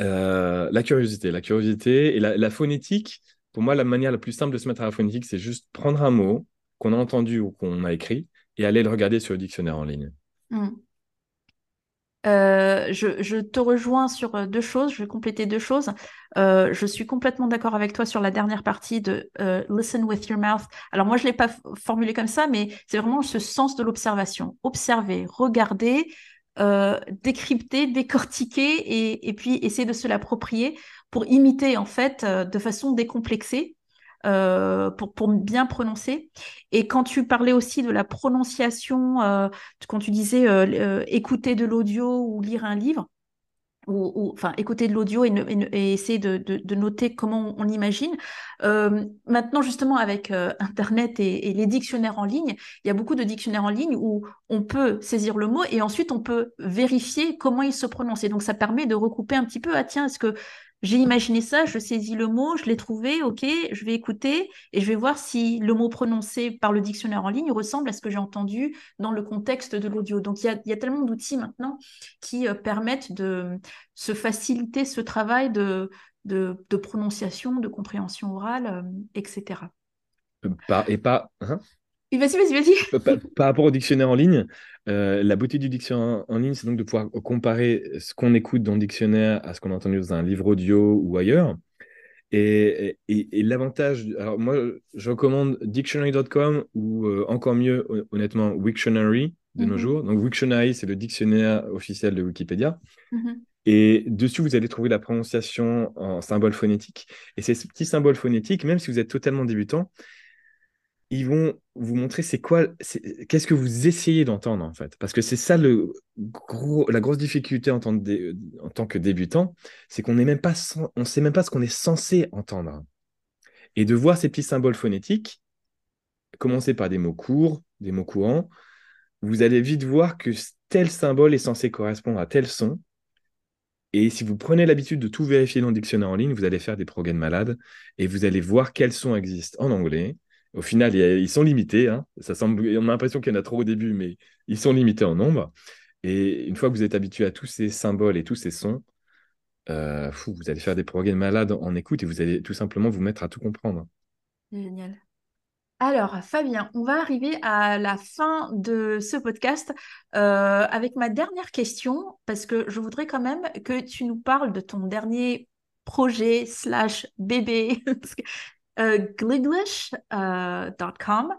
S2: Euh, la curiosité, la curiosité et la, la phonétique, pour moi, la manière la plus simple de se mettre à la phonétique, c'est juste prendre un mot qu'on a entendu ou qu'on a écrit et aller le regarder sur le dictionnaire en ligne.
S1: Mm. Euh, je, te rejoins sur euh, deux choses, je vais compléter deux choses. Euh, je suis complètement d'accord avec toi sur la dernière partie de listen with your mouth. Alors moi, je ne l'ai pas formulé comme ça, mais c'est vraiment ce sens de l'observation. Observer, regarder, décrypter, décortiquer et, puis essayer de se l'approprier pour imiter en fait de façon décomplexée. Euh, pour, bien prononcer. Et quand tu parlais aussi de la prononciation, euh, quand tu disais euh, écouter de l'audio ou lire un livre, ou, enfin écouter de l'audio et, essayer de, noter comment on. Euh, maintenant, justement, avec Internet et, et les dictionnaires en ligne, il y a beaucoup de dictionnaires en ligne où on peut saisir le mot et ensuite on peut vérifier comment il se prononce. Et donc, ça permet de recouper un petit peu, ah tiens, est-ce que j'ai imaginé ça, je saisis le mot, je l'ai trouvé, ok, je vais écouter et je vais voir si le mot prononcé par le dictionnaire en ligne ressemble à ce que j'ai entendu dans le contexte de l'audio. Donc, il y a, tellement d'outils maintenant qui euh, permettent de se faciliter ce travail de, de, prononciation, de compréhension orale, euh, etc.
S2: Par- et pas, hein?
S1: Vas-y, vas-y, vas-y.
S2: par, par rapport au dictionnaire en ligne, euh, la beauté du dictionnaire en ligne, c'est donc de pouvoir comparer ce qu'on écoute dans le dictionnaire à ce qu'on a entendu dans un livre audio ou ailleurs. Et, et- et l'avantage, alors moi, je recommande dictionary.com ou euh, encore mieux, hon- honnêtement, Wiktionary. de nos
S1: Mhm.
S2: jours. Donc, Wiktionary, c'est le dictionnaire officiel de Wikipédia.
S1: Mhm.
S2: Et dessus, vous allez trouver la prononciation en symboles phonétiques. Et ces petits symboles phonétiques, même si vous êtes totalement débutant, ils vont vous montrer c'est quoi, qu'est-ce que vous essayez d'entendre en fait. Parce que c'est ça la grosse difficulté en tant, que débutant, c'est qu'on on sait même pas ce qu'on est censé entendre. Et de voir ces petits symboles phonétiques, commencer par des mots courts, des mots courants, vous allez vite voir que tel symbole est censé correspondre à tel son. Et si vous prenez l'habitude de tout vérifier dans le dictionnaire en ligne, vous allez faire des progrès de malade et vous allez voir quels sons existent en anglais. Au final, ils sont limités. hein. Ça semble, on a l'impression qu'il y en a trop au début, mais ils sont limités en nombre. Et une fois que vous êtes habitué à tous ces symboles et tous ces sons, euh, vous allez faire des progrès de malade en écoute et vous allez tout simplement vous mettre à tout comprendre.
S1: Génial. Alors, Fabien, on va arriver à la fin de ce podcast euh, avec ma dernière question, parce que je voudrais quand même que tu nous parles de ton dernier projet slash bébé, gliglish.com.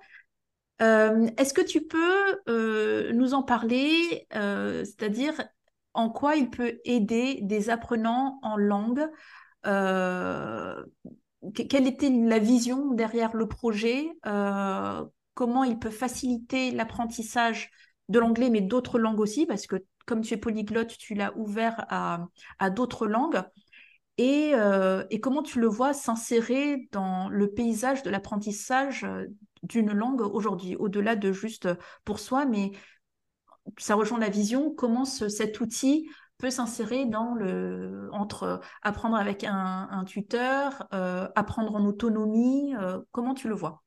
S1: Euh, est-ce que tu peux euh, nous en parler, euh, c'est-à-dire en quoi il peut aider des apprenants en langue euh, que- quelle était la vision derrière le projet, euh, comment il peut faciliter l'apprentissage de l'anglais, mais d'autres langues aussi, parce que comme tu es polyglotte, tu l'as ouvert à d'autres langues, et, euh, et comment tu le vois s'insérer dans le paysage de l'apprentissage euh, d'une langue aujourd'hui, au-delà de juste pour soi, mais ça rejoint la vision, comment ce- cet outil peut s'insérer dans le entre apprendre avec un, tuteur, euh, apprendre en autonomie, euh, comment tu le vois?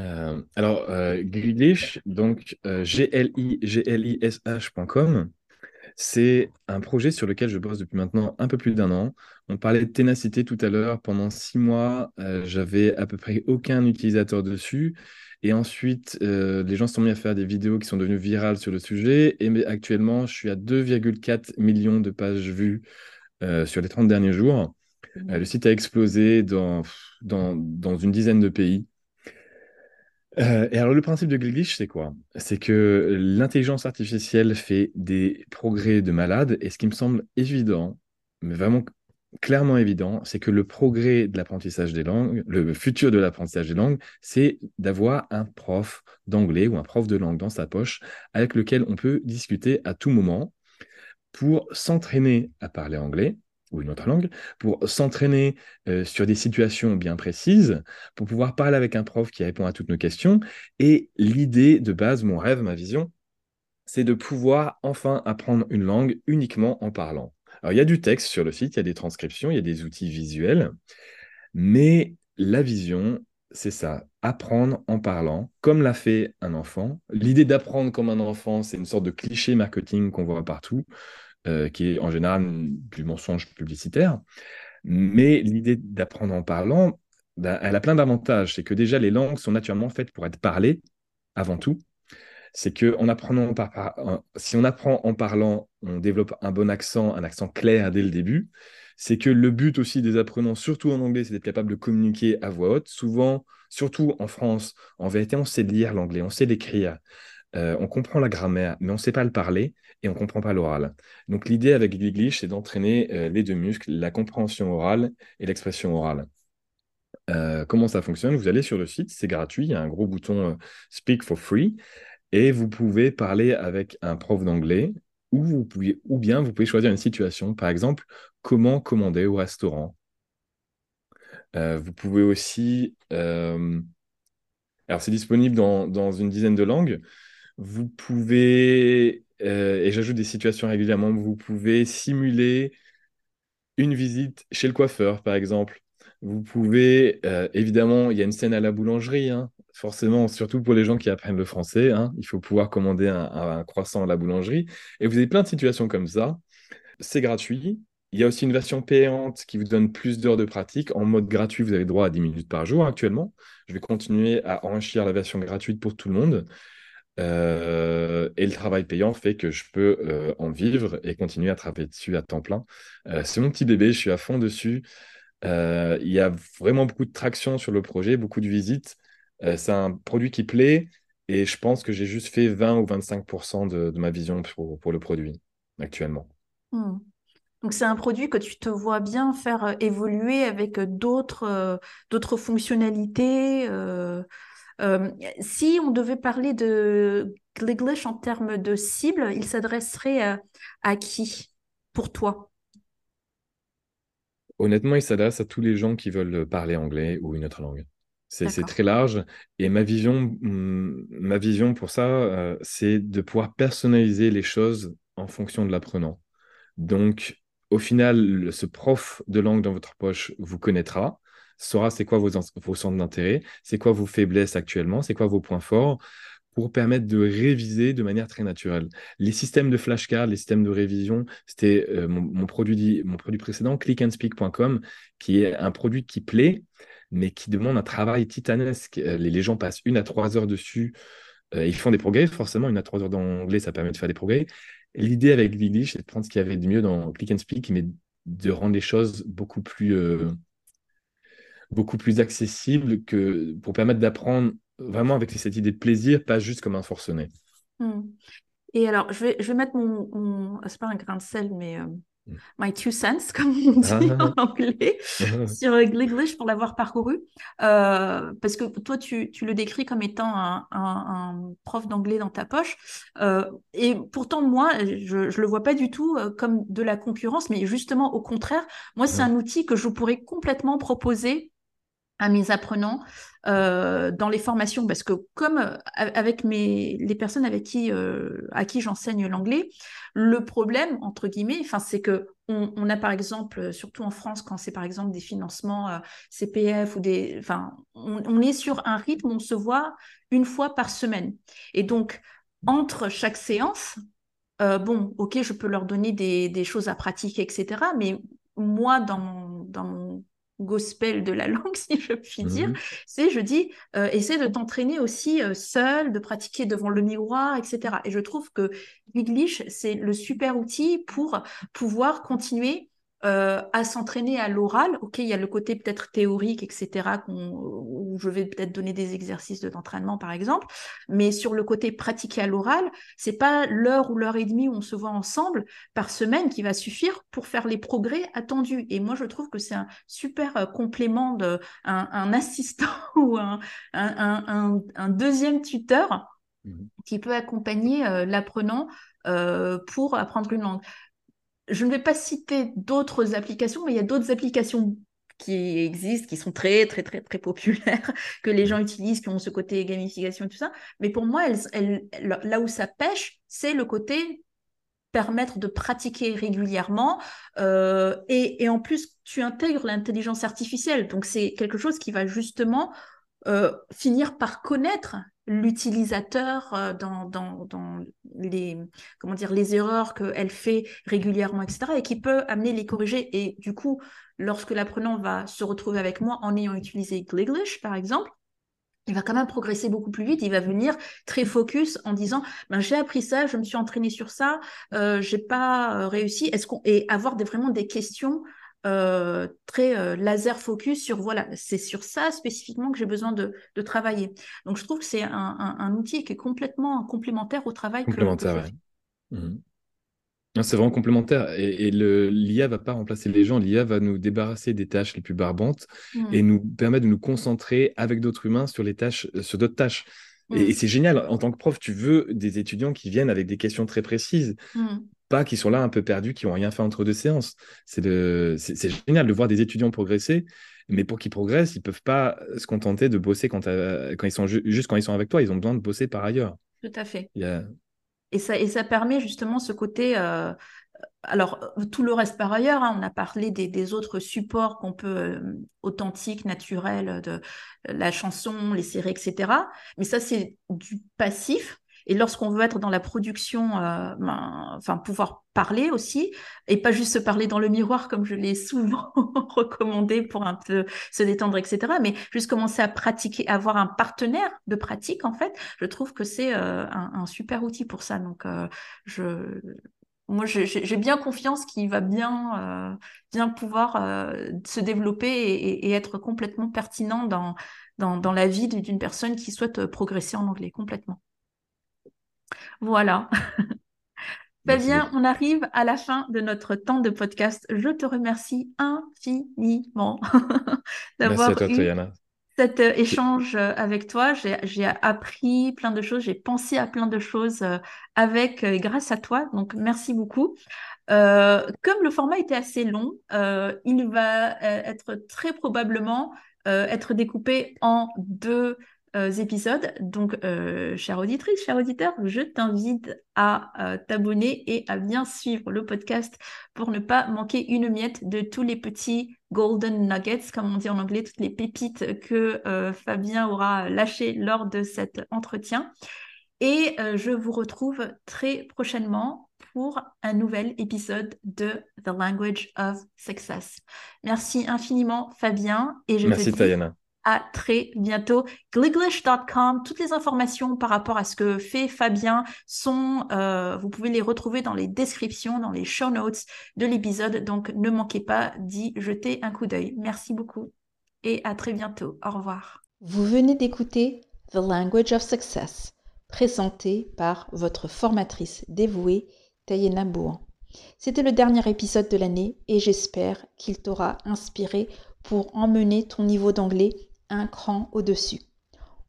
S2: Euh, alors, euh, Glish, donc euh, G-L-I-G-L-I-S-H.com, c'est un projet sur lequel je bosse depuis maintenant un peu plus d'un an. On parlait de ténacité tout à l'heure. Pendant six mois, euh, j'avais à peu près aucun utilisateur dessus. Et ensuite, euh, les gens se sont mis à faire des vidéos qui sont devenues virales sur le sujet. Et actuellement, je suis à 2,4 millions de pages vues euh, sur les 30 derniers jours. Le site a explosé dans une dizaine de pays. Euh, et alors, le principe de Glish, c'est quoi? C'est que l'intelligence artificielle fait des progrès de malade, et ce qui me semble évident, mais vraiment clairement évident, c'est que le progrès de l'apprentissage des langues, le futur de l'apprentissage des langues, c'est d'avoir un prof d'anglais ou un prof de langue dans sa poche avec lequel on peut discuter à tout moment pour s'entraîner à parler anglais ou une autre langue, pour s'entraîner euh, sur des situations bien précises, pour pouvoir parler avec un prof qui répond à toutes nos questions. Et l'idée de base, mon rêve, ma vision, c'est de pouvoir enfin apprendre une langue uniquement en parlant. Alors, il y a du texte sur le site, il y a des transcriptions, il y a des outils visuels, mais la vision, c'est ça, apprendre en parlant, comme l'a fait un enfant. L'idée d'apprendre comme un enfant, c'est une sorte de cliché marketing qu'on voit partout qui est en général du mensonge publicitaire. Mais l'idée d'apprendre en parlant, ben, elle a plein d'avantages. C'est que déjà, les langues sont naturellement faites pour être parlées avant tout. C'est que en apprenant si on apprend en parlant, on développe un bon accent, un accent clair dès le début. C'est que le but aussi des apprenants, surtout en anglais, c'est d'être capable de communiquer à voix haute. Souvent, surtout en France, en vérité, on sait lire l'anglais, on sait l'écrire. Euh, on comprend la grammaire, mais on ne sait pas le parler et on ne comprend pas l'oral. Donc l'idée avec Gliglish, c'est d'entraîner euh, les deux muscles, la compréhension orale et l'expression orale. Euh, comment ça fonctionne? Vous allez sur le site, c'est gratuit, il y a un gros bouton Speak for Free et vous pouvez parler avec un prof d'anglais ou, ou bien vous pouvez choisir une situation, par exemple, comment commander au restaurant. Vous pouvez aussi... alors c'est disponible dans une dizaine de langues. Vous pouvez, euh, et j'ajoute des situations régulièrement, vous pouvez simuler une visite chez le coiffeur, par exemple. Vous pouvez, euh, évidemment, il y a une scène à la boulangerie, hein, forcément, surtout pour les gens qui apprennent le français. Hein, il faut pouvoir commander un, un, croissant à la boulangerie. Et vous avez plein de situations comme ça. C'est gratuit. Il y a aussi une version payante qui vous donne plus d'heures de pratique. En mode gratuit, vous avez droit à 10 minutes par jour actuellement. Je vais continuer à enrichir la version gratuite pour tout le monde. Euh, et le travail payant fait que je peux euh, en vivre et continuer à travailler dessus à temps plein. Euh, c'est mon petit bébé, je suis à fond dessus. Il y a vraiment beaucoup de traction sur le projet, beaucoup de visites. c'est un produit qui plaît Et je pense que j'ai juste fait 20 ou 25% de, de ma vision pour, le produit actuellement.
S1: Hmm. Donc c'est un produit que tu te vois bien faire évoluer avec d'autres fonctionnalités. Si on devait parler de Gliglish en termes de cible, il s'adresserait à, à qui pour toi?
S2: Honnêtement, il s'adresse à tous les gens qui veulent parler anglais ou une autre langue. C'est très large. Et ma vision, mm, ma vision pour ça, c'est de pouvoir personnaliser les choses en fonction de l'apprenant. Donc, au final, ce prof de langue dans votre poche vous connaîtra, saura c'est quoi vos, centres d'intérêt, c'est quoi vos faiblesses actuellement, c'est quoi vos points forts, pour permettre de réviser de manière très naturelle. Les systèmes de flashcards, les systèmes de révision, c'était euh, mon, produit, mon produit précédent, clickandspeak.com, qui est un produit qui plaît, mais qui demande un travail titanesque. Euh, les, les gens passent une à trois heures dessus. Euh, ils font des progrès, forcément, une à trois heures d'anglais, ça permet de faire des progrès. L'idée avec Lily, c'est de prendre ce qu'il y avait de mieux dans Click and Speak, mais de rendre les choses beaucoup plus, beaucoup plus accessibles que pour permettre d'apprendre vraiment avec cette idée de plaisir, pas juste comme un forcené.
S1: Hmm. Et alors, je vais, je vais mettre mon, mon... c'est pas un grain de sel, mais euh, my two cents, comme on dit en ah. anglais, sur Gliglish pour l'avoir parcouru. Euh, parce que toi, tu, tu, le décris comme étant un, un, prof d'anglais dans ta poche. Euh, et pourtant, moi, je ne le vois pas du tout euh, comme de la concurrence, mais justement, au contraire, moi, c'est un outil que je pourrais complètement proposer à mes apprenants euh, dans les formations parce que comme euh, avec mes les personnes avec qui euh, à qui j'enseigne l'anglais le problème entre guillemets enfin c'est que on, on, a par exemple surtout en France quand c'est par exemple des financements CPF ou des enfin on, on, est sur un rythme on se voit une fois par semaine. Et donc entre chaque séance bon ok je peux leur donner des, des choses à pratiquer etc mais moi dans dans mon gospel de la langue, si je puis dire, mhm. c'est, je dis, euh, essaie de t'entraîner aussi euh, seul, de pratiquer devant le miroir, etc. Et je trouve que English, c'est le super outil pour pouvoir continuer euh, à s'entraîner à l'oral. Ok, il y a le côté peut-être théorique, etc., où je vais peut-être donner des exercices d'entraînement, par exemple. Mais sur le côté pratiqué à l'oral, c'est pas l'heure ou l'heure et demie où on se voit ensemble par semaine qui va suffire pour faire les progrès attendus. Et moi, je trouve que c'est un super euh, complément de un, assistant ou un, un, un, deuxième tuteur mmh qui peut accompagner euh, l'apprenant pour apprendre une langue je ne vais pas citer d'autres applications, mais il y a d'autres applications qui existent, qui sont très, très, très, très populaires, que les gens utilisent, qui ont ce côté gamification et tout ça. Mais pour moi, là où ça pêche, c'est le côté permettre de pratiquer régulièrement. Euh, et, en plus, tu intègres l'intelligence artificielle. Donc, c'est quelque chose qui va justement euh, finir par connaître l'utilisateur euh, dans, dans, dans, les, comment dire, les erreurs qu'elle fait régulièrement, etc., et qui peut amener les corriger. Et du coup, lorsque l'apprenant va se retrouver avec moi en ayant utilisé Gliglish, par exemple, il va quand même progresser beaucoup plus vite. Il va venir très focus en disant ben, j'ai appris ça, je me suis entraîné sur ça, euh, j'ai pas euh, réussi. Est-ce qu'on et avoir vraiment des questions euh, très euh, laser focus sur voilà, c'est sur ça spécifiquement que j'ai besoin de, de, travailler. Donc je trouve que c'est un, un, outil qui est complètement complémentaire au travail.
S2: Complémentaire, que, mhm. C'est vraiment complémentaire. Et, et l'IA va pas remplacer les gens. L'IA va nous débarrasser des tâches les plus barbantes mmh. et nous permettre de nous concentrer avec d'autres humains sur les tâches, sur d'autres tâches. Et, mmh. c'est génial. En tant que prof, tu veux des étudiants qui viennent avec des questions très précises. Pas qui sont là un peu perdus, qui n'ont rien fait entre deux séances. C'est génial de voir des étudiants progresser, mais pour qu'ils progressent, ils ne peuvent pas se contenter de bosser quand, quand ils sont juste quand ils sont avec toi. Ils ont besoin de bosser par ailleurs.
S1: Tout à fait. Et, ça, et ça permet justement ce côté. Euh, alors, tout le reste par ailleurs, hein, on a parlé des, autres supports qu'on peut, euh, authentiques, naturels, de la chanson, les séries, etc. Mais ça, c'est du passif. Et lorsqu'on veut être dans la production, euh, ben, enfin pouvoir parler aussi, et pas juste se parler dans le miroir comme je l'ai souvent recommandé pour un peu se détendre, etc. Mais juste commencer à pratiquer, avoir un partenaire de pratique en fait. Je trouve que c'est euh, un, super outil pour ça. Donc euh, je moi, j'ai bien confiance qu'il va bien, bien pouvoir se développer et, être complètement pertinent dans, dans, la vie d'une personne qui souhaite progresser en anglais complètement. Voilà. Fabien, on arrive à la fin de notre temps de podcast. Je te remercie infiniment d'avoir eu cet échange avec toi. J'ai appris plein de choses, j'ai pensé à plein de choses avec grâce à toi. Donc, merci beaucoup. Euh, comme le format était assez long, euh, il va euh, être très probablement être découpé en deux épisodes. Donc, chère auditrice, cher auditeur, je t'invite à t'abonner et à bien suivre le podcast pour ne pas manquer une miette de tous les petits golden nuggets, comme on dit en anglais, toutes les pépites que Fabien aura lâchées lors de cet entretien. Et je vous retrouve très prochainement pour un nouvel épisode de The Language of Success. Merci infiniment Fabien et je
S2: Merci,
S1: te dis à très bientôt. Gliglish.com, toutes les informations par rapport à ce que fait Fabien sont, euh, vous pouvez les retrouver dans les descriptions, dans les show notes de l'épisode. Donc ne manquez pas d'y jeter un coup d'œil. Merci beaucoup et à très bientôt. Au revoir.
S3: Vous venez d'écouter The Language of Success, présenté par votre formatrice dévouée Tayena Bouan. C'était le dernier épisode de l'année et j'espère qu'il t'aura inspiré pour emmener ton niveau d'anglais un cran au-dessus.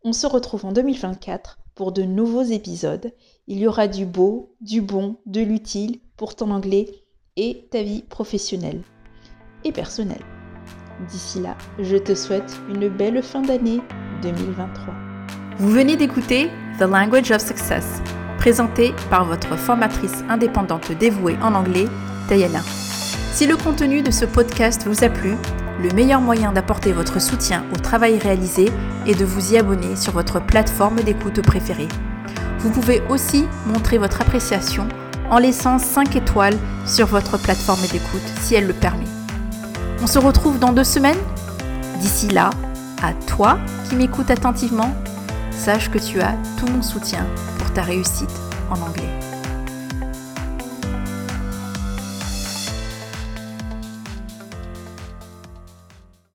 S3: On se retrouve en 2024 pour de nouveaux épisodes. Il y aura du beau, du bon, de l'utile pour ton anglais et ta vie professionnelle et personnelle. D'ici là, je te souhaite une belle fin d'année 2023.
S1: Vous venez d'écouter The Language of Success présenté par votre formatrice indépendante dévouée en anglais, Tayana. Si le contenu de ce podcast vous a plu, le meilleur moyen d'apporter votre soutien au travail réalisé est de vous y abonner sur votre plateforme d'écoute préférée. Vous pouvez aussi montrer votre appréciation en laissant 5 étoiles sur votre plateforme d'écoute si elle le permet. On se retrouve dans deux semaines D'ici là, à toi qui m'écoutes attentivement, sache que tu as tout mon soutien pour ta réussite en anglais.